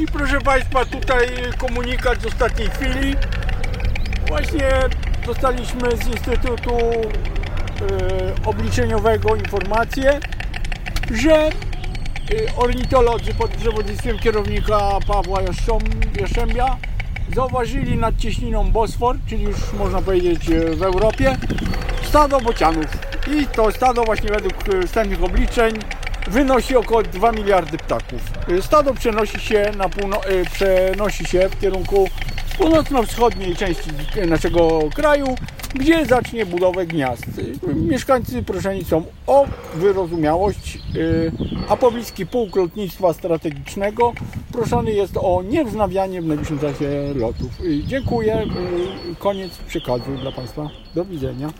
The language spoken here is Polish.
I proszę Państwa, tutaj komunikat z ostatniej chwili. Właśnie dostaliśmy z Instytutu e, Obliczeniowego informację, że e, ornitolodzy pod przewodnictwem kierownika Pawła Jaszczębia zauważyli nad cieśniną Bosfor, czyli już można powiedzieć e, w Europie, stado bocianów. I to stado właśnie według wstępnych obliczeń wynosi około 2 miliardy ptaków. Stado przenosi się, na półno- e, przenosi się w kierunku północno-wschodniej części naszego kraju, gdzie zacznie budowę gniazd. Mieszkańcy proszeni są o wyrozumiałość, e, a pobliski pułk lotnictwa strategicznego proszony jest o niewznawianie w najbliższym czasie lotów. Dziękuję. e, Koniec przekazu dla Państwa. Do widzenia.